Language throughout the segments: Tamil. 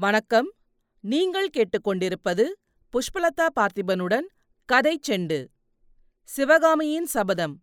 வணக்கம். நீங்கள் கேட்டுக்கொண்டிருப்பது புஷ்பலதா பார்த்திபனுடன் கதை செண்டு. சிவகாமியின் சபதம்.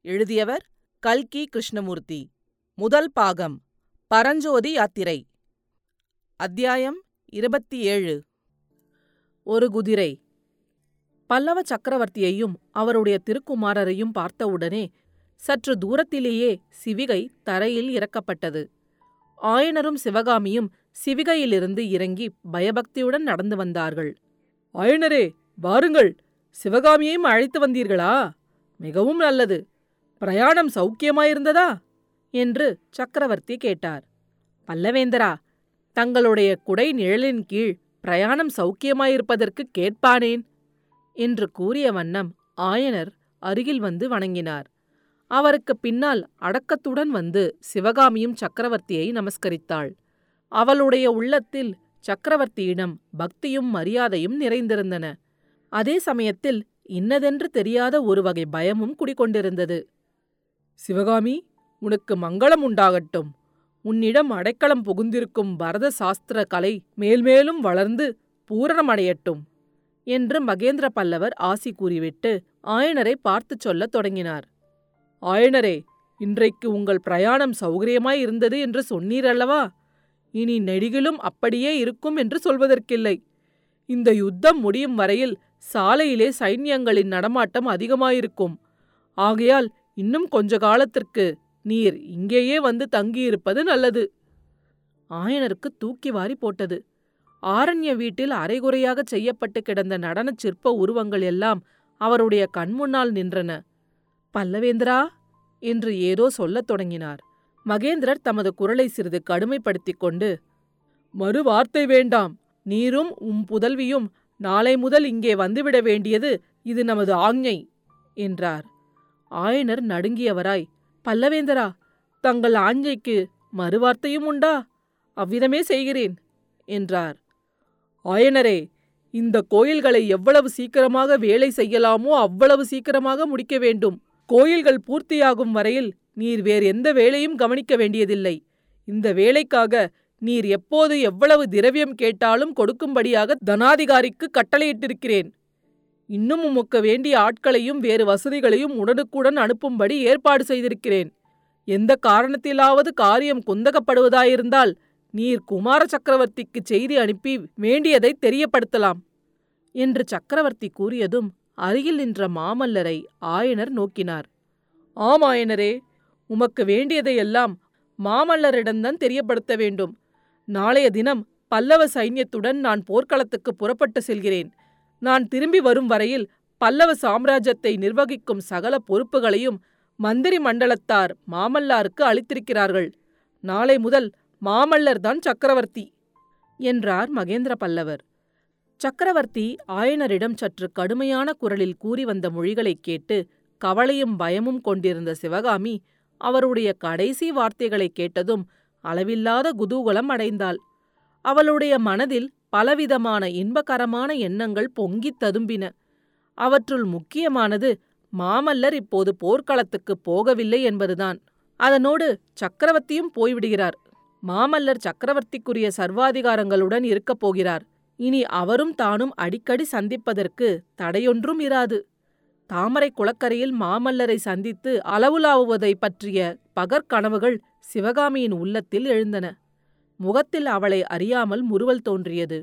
எழுதியவர் கல்கி கிருஷ்ணமூர்த்தி. முதல் பாகம். பரஞ்சோதி யாத்திரை. அத்தியாயம் இருபத்தி ஏழு ஒரு குதிரை. பல்லவ சக்கரவர்த்தியையும் அவருடைய திருக்குமாரரையும் பார்த்தவுடனே சற்று தூரத்திலேயே சிவிகை தரையில் இறக்கப்பட்டது. ஆயனரும் சிவகாமியும் சிவிகையிலிருந்து இறங்கி பயபக்தியுடன் நடந்து வந்தார்கள். ஆயனரே வாருங்கள்! சிவகாமியையும் அழைத்து வந்தீர்களா? மிகவும் நல்லது. பிரயாணம் சௌக்கியமாயிருந்ததா? என்று சக்கரவர்த்தி கேட்டார். பல்லவேந்தரா தங்களுடைய குடை நிழலின் கீழ் பிரயாணம் சௌக்கியமாயிருப்பதற்கு கேட்பானேன்? என்று கூறிய வண்ணம் ஆயனர் அருகில் வந்து வணங்கினார். அவருக்கு பின்னால் அடக்கத்துடன் வந்து சிவகாமியும் சக்கரவர்த்தியை நமஸ்கரித்தாள். அவளுடைய உள்ளத்தில் சக்கரவர்த்தியிடம் பக்தியும் மரியாதையும் நிறைந்திருந்தன. அதே சமயத்தில் இன்னதென்று தெரியாத ஒரு வகை பயமும் குடிகொண்டிருந்தது. சிவகாமி உனக்கு மங்களம் உண்டாகட்டும். உன்னிடம் அடைக்கலம் புகுந்திருக்கும் பரத சாஸ்திர கலை மேல்மேலும் வளர்ந்து பூரணமடையட்டும் என்று மகேந்திர பல்லவர் ஆசி கூறிவிட்டு ஆயனரை பார்த்துச் சொல்லத் தொடங்கினார். ஆயனரே இன்றைக்கு உங்கள் பிரயாணம் சௌகரியமாய் இருந்தது என்று சொன்னீரல்லவா? இனி நெடிகளும் அப்படியே இருக்கும் என்று சொல்வதற்கில்லை. இந்த யுத்தம் முடியும் வரையில் சாலையிலே சைன்யங்களின் நடமாட்டம் அதிகமாயிருக்கும். ஆகையால் இன்னும் கொஞ்ச காலத்திற்கு நீர் இங்கேயே வந்து தங்கியிருப்பது நல்லது. ஆயனருக்கு தூக்கி வாரி போட்டது. ஆரண்ய வீட்டில் அரைகுறையாகச் செய்யப்பட்டு கிடந்த நடனச் சிற்ப உருவங்கள் எல்லாம் அவருடைய கண்முன்னால் நின்றன. பல்லவேந்திரா! என்று ஏதோ சொல்லத் தொடங்கினார். மகேந்திரர் தமது குரலை சிறிது கடுமைப்படுத்திக் கொண்டு மறு வார்த்தை வேண்டாம். நீரும் உம் புதல்வியும் நாளை முதல் இங்கே வந்துவிட வேண்டியது இது நமது ஆஞ்ஞை என்றார். ஆயனர் நடுங்கியவராய் பல்லவேந்தரா தங்கள் ஆஞ்சைக்கு மறுவார்த்தையும் உண்டா? அவ்விதமே செய்கிறேன் என்றார். ஆயனரே இந்த கோயில்களை எவ்வளவு சீக்கிரமாக வேலை செய்யலாமோ அவ்வளவு சீக்கிரமாக முடிக்க வேண்டும். கோயில்கள் பூர்த்தியாகும் வரையில் நீர் வேறு எந்த வேலையும் கவனிக்க வேண்டியதில்லை. இந்த வேலைக்காக நீர் எப்போது எவ்வளவு திரவியம் கேட்டாலும் கொடுக்கும்படியாக தனாதிகாரிக்கு கட்டளையிட்டிருக்கிறேன். இன்னும் உமக்கு வேண்டிய ஆட்களையும் வேறு வசதிகளையும் உடனுக்குடன் அனுப்பும்படி ஏற்பாடு செய்திருக்கிறேன். எந்த காரணத்திலாவது காரியம் குந்தகப்படுவதாயிருந்தால் நீர் குமார சக்கரவர்த்திக்கு செய்தி அனுப்பி வேண்டியதை தெரியப்படுத்தலாம். என்று சக்கரவர்த்தி கூறியதும் அருகில் நின்ற மாமல்லரை ஆயனர் நோக்கினார். ஆம் ஆயனரே உமக்கு வேண்டியதையெல்லாம் மாமல்லரிடம்தான் தெரியப்படுத்த வேண்டும். நாளைய தினம் பல்லவ சைன்யத்துடன் நான் போர்க்களத்துக்கு புறப்பட்டு செல்கிறேன். நான் திரும்பி வரும் வரையில் பல்லவ சாம்ராஜ்யத்தை நிர்வகிக்கும் சகல பொறுப்புகளையும் மந்திரி மண்டலத்தார் மாமல்லாருக்கு அளித்திருக்கிறார்கள். நாளை முதல் மாமல்லர்தான் சக்கரவர்த்தி என்றார் மகேந்திர பல்லவர். சக்கரவர்த்தி ஆயனரிடம் சற்று கடுமையான குரலில் கூறி வந்த மொழிகளைக் கேட்டு கவலையும் பயமும் கொண்டிருந்த சிவகாமி அவருடைய கடைசி வார்த்தைகளைக் கேட்டதும் அளவில்லாத குதூகலம் அடைந்தாள். அவளுடைய மனதில் பலவிதமான இன்பகரமான எண்ணங்கள் பொங்கித் ததும்பின. அவற்றுள் முக்கியமானது மாமல்லர் இப்போது போர்க்களத்துக்குப் போகவில்லை என்பதுதான். அதனோடு சக்கரவர்த்தியும் போய்விடுகிறார். மாமல்லர் சக்கரவர்த்திக்குரிய சர்வாதிகாரங்களுடன் இருக்கப் போகிறார். இனி அவரும் தானும் அடிக்கடி சந்திப்பதற்கு தடையொன்றும் இராது. தாமரை குளக்கரையில் மாமல்லரை சந்தித்து அளவுலாவுவதைப் பற்றிய பகற்கனவுகள் சிவகாமியின் உள்ளத்தில் எழுந்தன. முகத்தில் அவளை அறியாமல் முறுவல் தோன்றியது.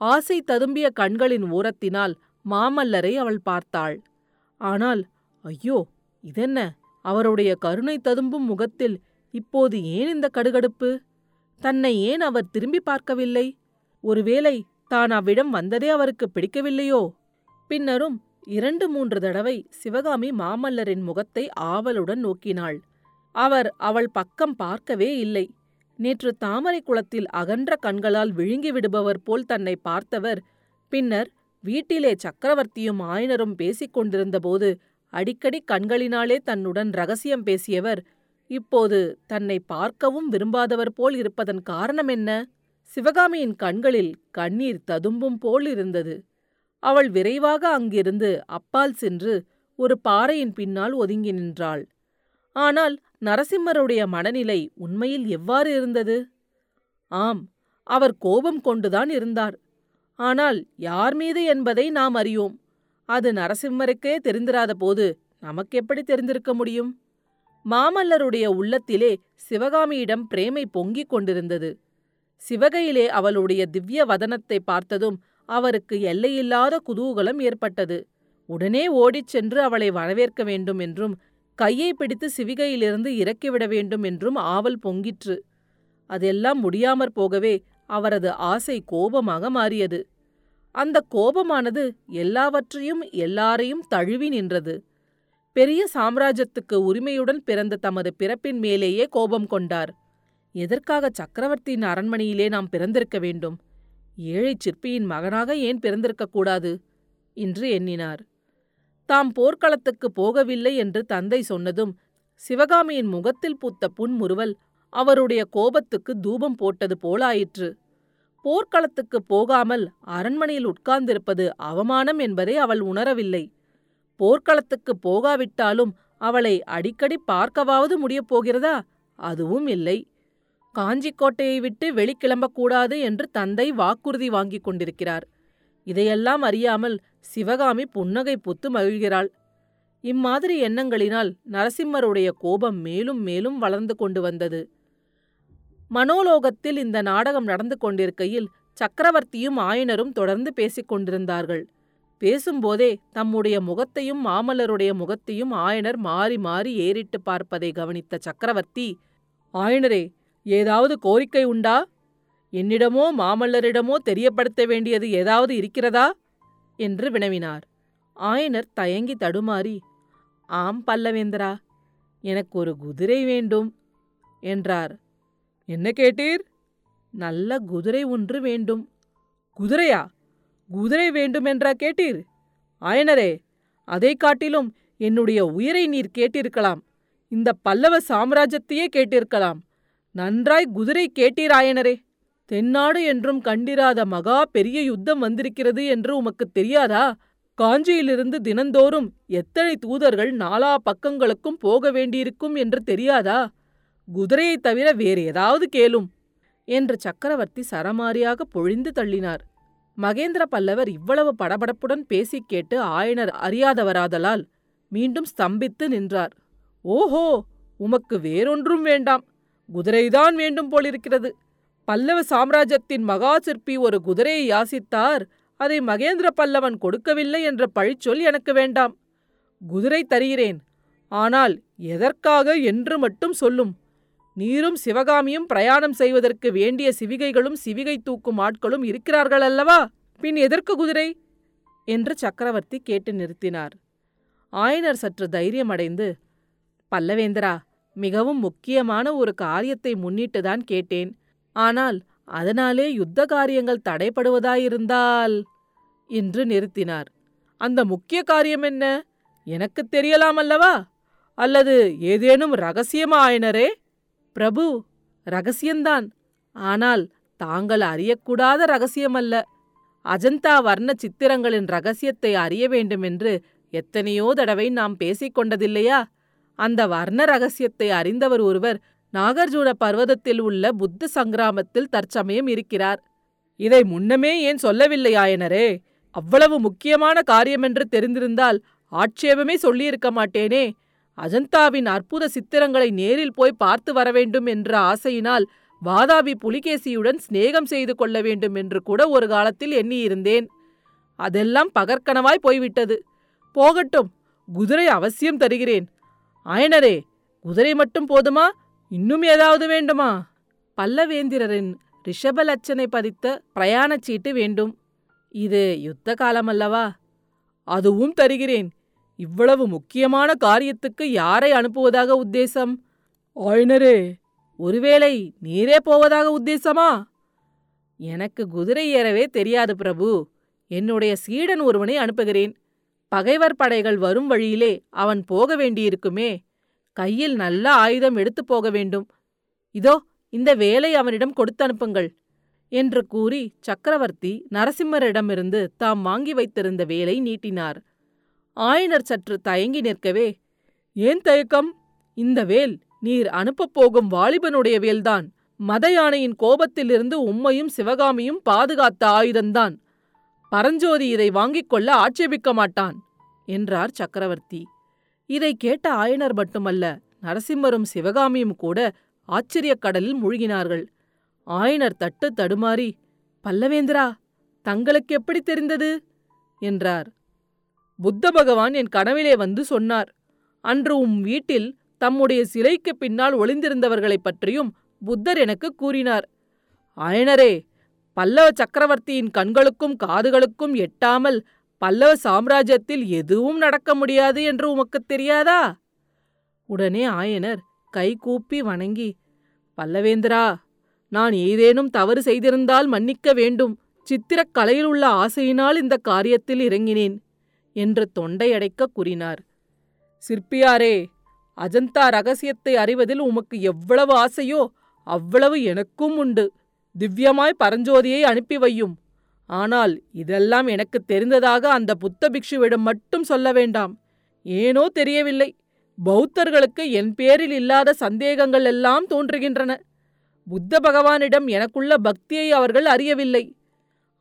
ஆசை ததும்பிய கண்களின் ஓரத்தினால் மாமல்லரை அவள் பார்த்தாள். ஆனால் ஐயோ இதென்ன? அவருடைய கருணை ததும்பும் முகத்தில் இப்போது ஏன் இந்த கடுகடுப்பு? தன்னை ஏன் அவர் திரும்பி பார்க்கவில்லை? ஒருவேளை தான் அவ்விடம் வந்ததே அவருக்கு பிடிக்கவில்லையோ? பின்னரும் இரண்டு மூன்று தடவை சிவகாமி மாமல்லரின் முகத்தை ஆவலுடன் நோக்கினாள். அவர் அவள் பக்கம் பார்க்கவே இல்லை. நேற்று தாமரை குளத்தில் அகன்ற கண்களால் விழுங்கி விடுபவர் போல் தன்னை பார்த்தவர் பின்னர் வீட்டிலே சக்கரவர்த்தியும் ஆயனரும் பேசிக் கொண்டிருந்தபோது அடிக்கடி கண்களினாலே தன்னுடன் ரகசியம் பேசியவர் இப்போது தன்னை பார்க்கவும் விரும்பாதவர் போல் இருப்பதன் காரணம் என்ன? சிவகாமியின் கண்களில் கண்ணீர் ததும்பும் போல் இருந்தது. அவள் விரைவாக அங்கிருந்து அப்பால் சென்று ஒரு பாறையின் பின்னால் ஒதுங்கி நின்றாள். ஆனால் நரசிம்மருடைய மனநிலை உண்மையில் எவ்வாறு இருந்தது? ஆம் அவர் கோபம் கொண்டுதான் இருந்தார். ஆனால் யார் மீது என்பதை நாம் அறியோம். அது நரசிம்மருக்கே தெரிந்திராத போது நமக்கெப்படி தெரிந்திருக்க முடியும்? மாமல்லருடைய உள்ளத்திலே சிவகாமியிடம் பிரேமை பொங்கிக் கொண்டிருந்தது. சிவகையிலே அவளுடைய திவ்ய வதனத்தை பார்த்ததும் அவருக்கு எல்லையில்லாத குதூகலம் ஏற்பட்டது. உடனே ஓடிச் சென்று அவளை வரவேற்க வேண்டும் என்றும் கையை பிடித்து சிவிகையிலிருந்து இறக்கிவிட வேண்டும் என்றும் ஆவல் பொங்கிற்று. அதெல்லாம் முடியாமற் போகவே அவரது ஆசை கோபமாக மாறியது. அந்த கோபமானது எல்லாவற்றையும் எல்லாரையும் தழுவி நின்றது. பெரிய சாம்ராஜ்யத்துக்கு உரிமையுடன் பிறந்த தமது பிறப்பின் மேலேயே கோபம் கொண்டார். எதற்காக சக்கரவர்த்தியின் அரண்மனையிலே நாம் பிறந்திருக்க வேண்டும்? ஏழைச் சிற்பியின் மகனாக ஏன் பிறந்திருக்கக் கூடாது? என்று எண்ணினார். தாம் போர்க்களத்துக்கு போகவில்லை என்று தந்தை சொன்னதும் சிவகாமியின் முகத்தில் பூத்த புன்முறுவல் அவருடைய கோபத்துக்கு தூபம் போட்டது போலாயிற்று. போர்க்களத்துக்கு போகாமல் அரண்மனையில் உட்கார்ந்திருப்பது அவமானம் என்பதை அவள் உணரவில்லை. போர்க்களத்துக்கு போகாவிட்டாலும் அவளை அடிக்கடி பார்க்கவாவது முடியப் போகிறதா? அதுவும் இல்லை. காஞ்சிக்கோட்டையை விட்டு வெளிக்கிளம்பக்கூடாது என்று தந்தை வாக்குறுதி வாங்கிக் கொண்டிருக்கிறார். இதையெல்லாம் அறியாமல் சிவகாமி புன்னகை புத்து மகிழ்கிறாள். இம்மாதிரி எண்ணங்களினால் நரசிம்மருடைய கோபம் மேலும் மேலும் வளர்ந்து கொண்டு வந்தது. மனோலோகத்தில் இந்த நாடகம் நடந்து கொண்டிருக்கையில் சக்கரவர்த்தியும் ஆயனரும் தொடர்ந்து பேசிக் கொண்டிருந்தார்கள். பேசும்போதே தம்முடைய முகத்தையும் மாமல்லருடைய முகத்தையும் ஆயனர் மாறி மாறி ஏறிட்டு பார்ப்பதை கவனித்த சக்கரவர்த்தி ஆயனரே ஏதாவது கோரிக்கை உண்டா? என்னிடமோ மாமல்லரிடமோ தெரியப்படுத்த வேண்டியது ஏதாவது இருக்கிறதா? என்று வினவினார். ஆயனர் தயங்கி தடுமாறி ஆம் பல்லவேந்திரா எனக்கு ஒரு குதிரை வேண்டும் என்றார். என்ன கேட்டீர்? நல்ல குதிரை ஒன்று வேண்டும். குதிரையா? குதிரை வேண்டுமென்றா கேட்டீர்? ஆயனரே அதை காட்டிலும் என்னுடைய உயிரை நீர் கேட்டிருக்கலாம். இந்த பல்லவ சாம்ராஜ்யத்தையே கேட்டிருக்கலாம். நன்றாய் குதிரை கேட்டீராயனரே தென்னாடு என்றும் கண்டிராத மகா பெரிய யுத்தம் வந்திருக்கிறது என்று உமக்குத் தெரியாதா? காஞ்சியிலிருந்து தினந்தோறும் எத்தனை தூதர்கள் நாலா பக்கங்களுக்கும் போக வேண்டியிருக்கும் என்று தெரியாதா? குதிரையைத் தவிர வேறு ஏதாவது கேளும் என்று சக்கரவர்த்தி சரமாரியாக பொழிந்து தள்ளினார். மகேந்திர பல்லவர் இவ்வளவு படபடப்புடன் பேசிக் கேட்டு ஆயனர் அறியாதவராதலால் மீண்டும் ஸ்தம்பித்து நின்றார். ஓஹோ உமக்கு வேறொன்றும் வேண்டாம் குதிரைதான் வேண்டும் போலிருக்கிறது. பல்லவ சாம்ராஜ்யத்தின் மகா சிற்பி ஒரு குதிரையை யாசித்தார். அதை மகேந்திர பல்லவன் கொடுக்கவில்லை என்ற பழிச்சொல் எனக்கு வேண்டாம். குதிரை தருகிறேன். ஆனால் எதற்காக என்று மட்டும் சொல்லும். நீரும் சிவகாமியும் பிரயாணம் செய்வதற்கு வேண்டிய சிவிகைகளும் சிவிகை தூக்கும் ஆட்களும் இருக்கிறார்கள் அல்லவா பின் எதற்கு குதிரை? என்று சக்கரவர்த்தி கேட்டு நிறுத்தினார். ஆயனர் சற்று தைரியமடைந்து பல்லவேந்திரா மிகவும் முக்கியமான ஒரு காரியத்தை முன்னிட்டுதான் கேட்டேன். ஆனால் அதனாலே யுத்த காரியங்கள் தடைப்படுவதாயிருந்தால்? என்று நிறுத்தினார். அந்த முக்கிய காரியம் என்ன? எனக்குத் தெரியலாம் அல்லவா? அல்லது ஏதேனும் ரகசியமா ஆயினரே? பிரபு ரகசியம்தான். ஆனால் தாங்கள் அறியக்கூடாத ரகசியமல்ல அஜந்தா வர்ண சித்திரங்களின் ரகசியத்தை அறிய வேண்டுமென்று எத்தனையோ தடவை நாம் பேசிக் கொண்டதில்லையா? அந்த வர்ண ரகசியத்தை அறிந்தவர் ஒருவர் நாகர்ஜுன பர்வதத்தில் உள்ள புத்த சங்கிராமத்தில் தற்சமயம் இருக்கிறார். இதை முன்னமே ஏன் சொல்லவில்லையாயனரே அவ்வளவு முக்கியமான காரியமென்று தெரிந்திருந்தால் ஆட்சேபமே சொல்லியிருக்க மாட்டேனே. அஜந்தாவின் அற்புத சித்திரங்களை நேரில் போய் பார்த்து வரவேண்டும் என்ற ஆசையினால் வாதாபி புலிகேசியுடன் சிநேகம் செய்து கொள்ள வேண்டும் என்று கூட ஒரு காலத்தில் எண்ணியிருந்தேன். அதெல்லாம் பகற்கனவாய் போய்விட்டது. போகட்டும் குதிரை அவசியம் தருகிறேன். ஆயனரே குதிரை மட்டும் போதுமா? இன்னும் ஏதாவது வேண்டுமா? பல்லவேந்திரரின் ரிஷபலட்சனை பதித்த பிரயாணச் சீட்டு வேண்டும். இது யுத்த காலமல்லவா? அதுவும் தருகிறேன். இவ்வளவு முக்கியமான காரியத்துக்கு யாரை அனுப்புவதாக உத்தேசம்? ஆயனரே ஒருவேளை நீரே போவதாக உத்தேசமா? எனக்கு குதிரை ஏறவே தெரியாது பிரபு. என்னுடைய சீடன் ஒருவனை அனுப்புகிறேன். பகைவர் படைகள் வரும் வழியிலே அவன் போக வேண்டியிருக்குமே. கையில் நல்ல ஆயுதம் எடுத்துப் போக வேண்டும். இதோ இந்த வேலை அவனிடம் கொடுத்து அனுப்புங்கள் என்று கூறி சக்கரவர்த்தி நரசிம்மரிடமிருந்து தாம் வாங்கி வைத்திருந்த வேலை நீட்டினார். ஆயனர் சற்று தயங்கி நிற்கவே ஏன் தயக்கம்? இந்த வேல் நீர் அனுப்பப் போகும் வாலிபனுடைய வேல்தான். மத யானையின் கோபத்திலிருந்து உம்மையும் சிவகாமியும் பாதுகாத்த ஆயுதந்தான் பரஞ்சோதி இதை வாங்கிக் கொள்ள ஆட்சேபிக்க மாட்டான் என்றார் சக்கரவர்த்தி. இதை கேட்ட ஆயனர் மட்டுமல்ல நரசிம்மரும் சிவகாமியும் கூட ஆச்சரியக் கடலில் மூழ்கினார்கள். ஆயனர் தட்டு தடுமாறி பல்லவேந்திரா தங்களுக்கு எப்படி தெரிந்தது? என்றார். புத்த பகவான் என் கனவிலே வந்து சொன்னார் அன்று உம் வீட்டில் தம்முடைய சிலைக்கு பின்னால் ஒளிந்திருந்தவர்களைப் பற்றியும் புத்தர் எனக்கு கூறினார். ஆயனரே பல்லவ சக்கரவர்த்தியின் கண்களுக்கும் காதுகளுக்கும் எட்டாமல் பல்லவ சாம்ராஜ்யத்தில் எதுவும் நடக்க முடியாது என்று உமக்குத் தெரியாதா? உடனே ஆயனர் கைகூப்பி வணங்கி பல்லவேந்திரா நான் ஏதேனும் தவறு செய்திருந்தால் மன்னிக்க வேண்டும். சித்திரக் கலையில் உள்ள ஆசையினால் இந்த காரியத்தில் இறங்கினேன் என்று தொண்டையடைக்க கூறினார். சிற்பியாரே அஜந்தா ரகசியத்தை அறிவதில் உமக்கு எவ்வளவு ஆசையோ அவ்வளவு எனக்கும் உண்டு. திவ்யமாய் பரஞ்சோதியை அனுப்பி வையும். ஆனால் இதெல்லாம் எனக்கு தெரிந்ததாக அந்த புத்த பிக்ஷுவிடம் மட்டும் சொல்ல வேண்டாம். ஏனோ தெரியவில்லை. பௌத்தர்களுக்கு என் பேரில் இல்லாத சந்தேகங்கள் எல்லாம் தோன்றுகின்றன. புத்த பகவானிடம் எனக்குள்ள பக்தியை அவர்கள் அறியவில்லை.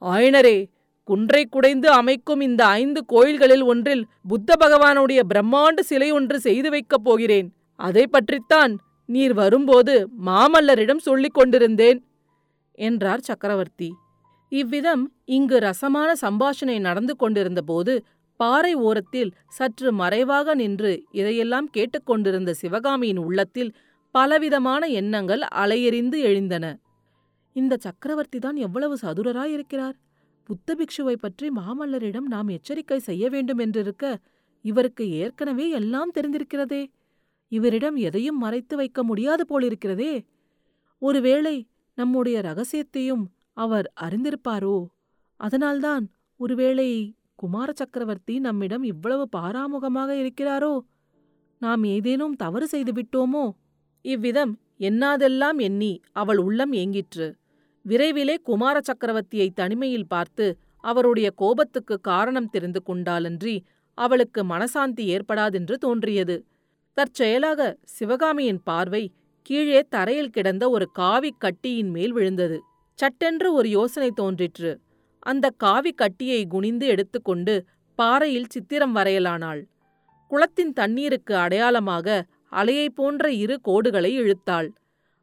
ஆயனரே குன்றை குடைந்து அமைக்கும் இந்த ஐந்து கோயில்களில் ஒன்றில் புத்த பகவானுடைய பிரம்மாண்ட சிலை ஒன்று செய்து வைக்கப் போகிறேன். அதை பற்றித்தான் நீர் வரும்போது மாமல்லரிடம் சொல்லிக் கொண்டிருந்தேன். என்றார் சக்கரவர்த்தி. இவ்விதம் இங்கு ரசமான சம்பாஷணை நடந்து கொண்டிருந்தபோது பாறை ஓரத்தில் சற்று மறைவாக நின்று இதையெல்லாம் கேட்டுக்கொண்டிருந்த சிவகாமியின் உள்ளத்தில் பலவிதமான எண்ணங்கள் அலையெறிந்து எழுந்தன. இந்த சக்கரவர்த்தி தான் எவ்வளவு சதுரராயிருக்கிறார். புத்த பிக்ஷுவை பற்றி மாமல்லரிடம் நாம் எச்சரிக்கை செய்ய வேண்டும் என்றிருக்க இவருக்கு ஏற்கனவே எல்லாம் தெரிந்திருக்கிறதே. இவரிடம் எதையும் மறைத்து வைக்க முடியாது போலிருக்கிறதே. ஒருவேளை நம்முடைய ரகசியத்தையும் அவர் அறிந்திருப்பாரோ? அதனால்தான் ஒருவேளை குமார சக்கரவர்த்தி நம்மிடம் இவ்வளவு பாராமுகமாக இருக்கிறாரோ? நாம் ஏதேனும் தவறு செய்து விட்டோமோ? இவ்விதம் எண்ணாதெல்லாம் எண்ணி அவள் உள்ளம் ஏங்கிற்று. விரைவிலே குமார சக்கரவர்த்தியை தனிமையில் பார்த்து அவருடைய கோபத்துக்கு காரணம் தெரிந்து கொண்டாலன்றி அவளுக்கு மனசாந்தி ஏற்படாதென்று தோன்றியது. தற்செயலாக சிவகாமியின் பார்வை கீழே தரையில் கிடந்த ஒரு காவிக் கட்டியின் மேல் விழுந்தது. சட்டென்று ஒரு யோசனை தோன்றிற்று. அந்த காவி கட்டியை குனிந்து எடுத்துக்கொண்டு பாறையில் சித்திரம் வரையலானாள். குளத்தின் தண்ணீருக்கு அடையாளமாக அலையைப் போன்ற இரு கோடுகளை இழுத்தாள்.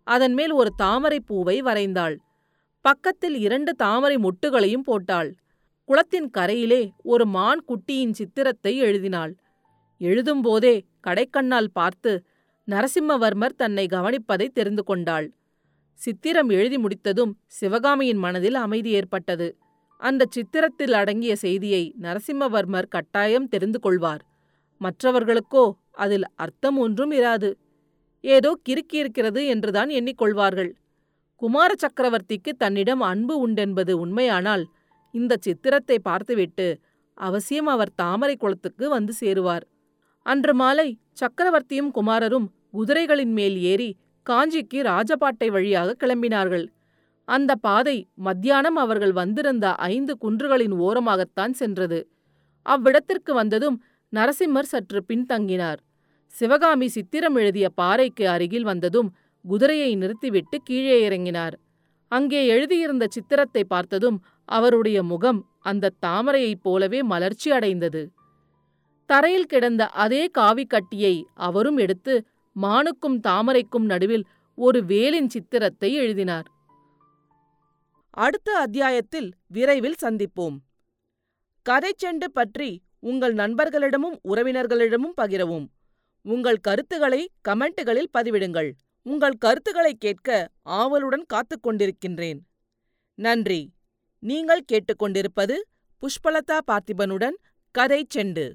அதன் மேல் ஒரு தாமரைப் பூவை வரைந்தாள். பக்கத்தில் இரண்டு தாமரை மொட்டுகளையும் போட்டாள். குளத்தின் கரையிலே ஒரு மான் குட்டியின் சித்திரத்தை எழுதினாள். எழுதும்போதே கடைக்கண்ணால் பார்த்து நரசிம்மவர்மர் தன்னை கவனிப்பதை தெரிந்து கொண்டாள். சித்திரம் எழுதி முடித்ததும் சிவகாமியின் மனதில் அமைதி ஏற்பட்டது. அந்த சித்திரத்தில் அடங்கிய செய்தியை நரசிம்மவர்மர் கட்டாயம் தெரிந்து கொள்வார். மற்றவர்களுக்கோ அதில் அர்த்தம் ஒன்றும் இராது. ஏதோ கிறுக்கியிருக்கிறது என்றுதான் எண்ணிக்கொள்வார்கள். குமார சக்கரவர்த்திக்கு தன்னிடம் அன்பு உண்டென்பது உண்மையானால் இந்த சித்திரத்தை பார்த்துவிட்டு அவசியம் அவர் தாமரை குளத்துக்கு வந்து சேருவார். அன்று மாலை சக்கரவர்த்தியும் குமாரரும் குதிரைகளின் மேல் ஏறி காஞ்சிக்கு ராஜபாட்டை வழியாக கிளம்பினார்கள். அந்த பாதை மத்தியானம் அவர்கள் வந்திருந்த ஐந்து குன்றுகளின் ஓரமாகத்தான் சென்றது. அவ்விடத்திற்கு வந்ததும் நரசிம்மர் சற்று பின்தங்கினார். சிவகாமி சித்திரம் எழுதிய பாறைக்கு அருகில் வந்ததும் குதிரையை நிறுத்திவிட்டு கீழே இறங்கினார். அங்கே எழுதியிருந்த சித்திரத்தை பார்த்ததும் அவருடைய முகம் அந்த தாமரையைப் போலவே மலர்ச்சி அடைந்தது. தரையில் கிடந்த அதே காவிக்கட்டியை அவரும் எடுத்து மானுக்கும் தாமரைக்கும் நடுவில் ஒரு வேலின் சித்திரத்தை எழுதினார். அடுத்த அத்தியாயத்தில் விரைவில் சந்திப்போம். கதைச்செண்டு பற்றி உங்கள் நண்பர்களிடமும் உறவினர்களிடமும் பகிரவும். உங்கள் கருத்துக்களை கமெண்ட்டுகளில் பதிவிடுங்கள். உங்கள் கருத்துக்களை கேட்க ஆவலுடன் காத்துக் கொண்டிருக்கின்றேன். நன்றி. நீங்கள் கேட்டுக்கொண்டிருப்பது புஷ்பலதா பார்த்திபனுடன் கதை செண்டு.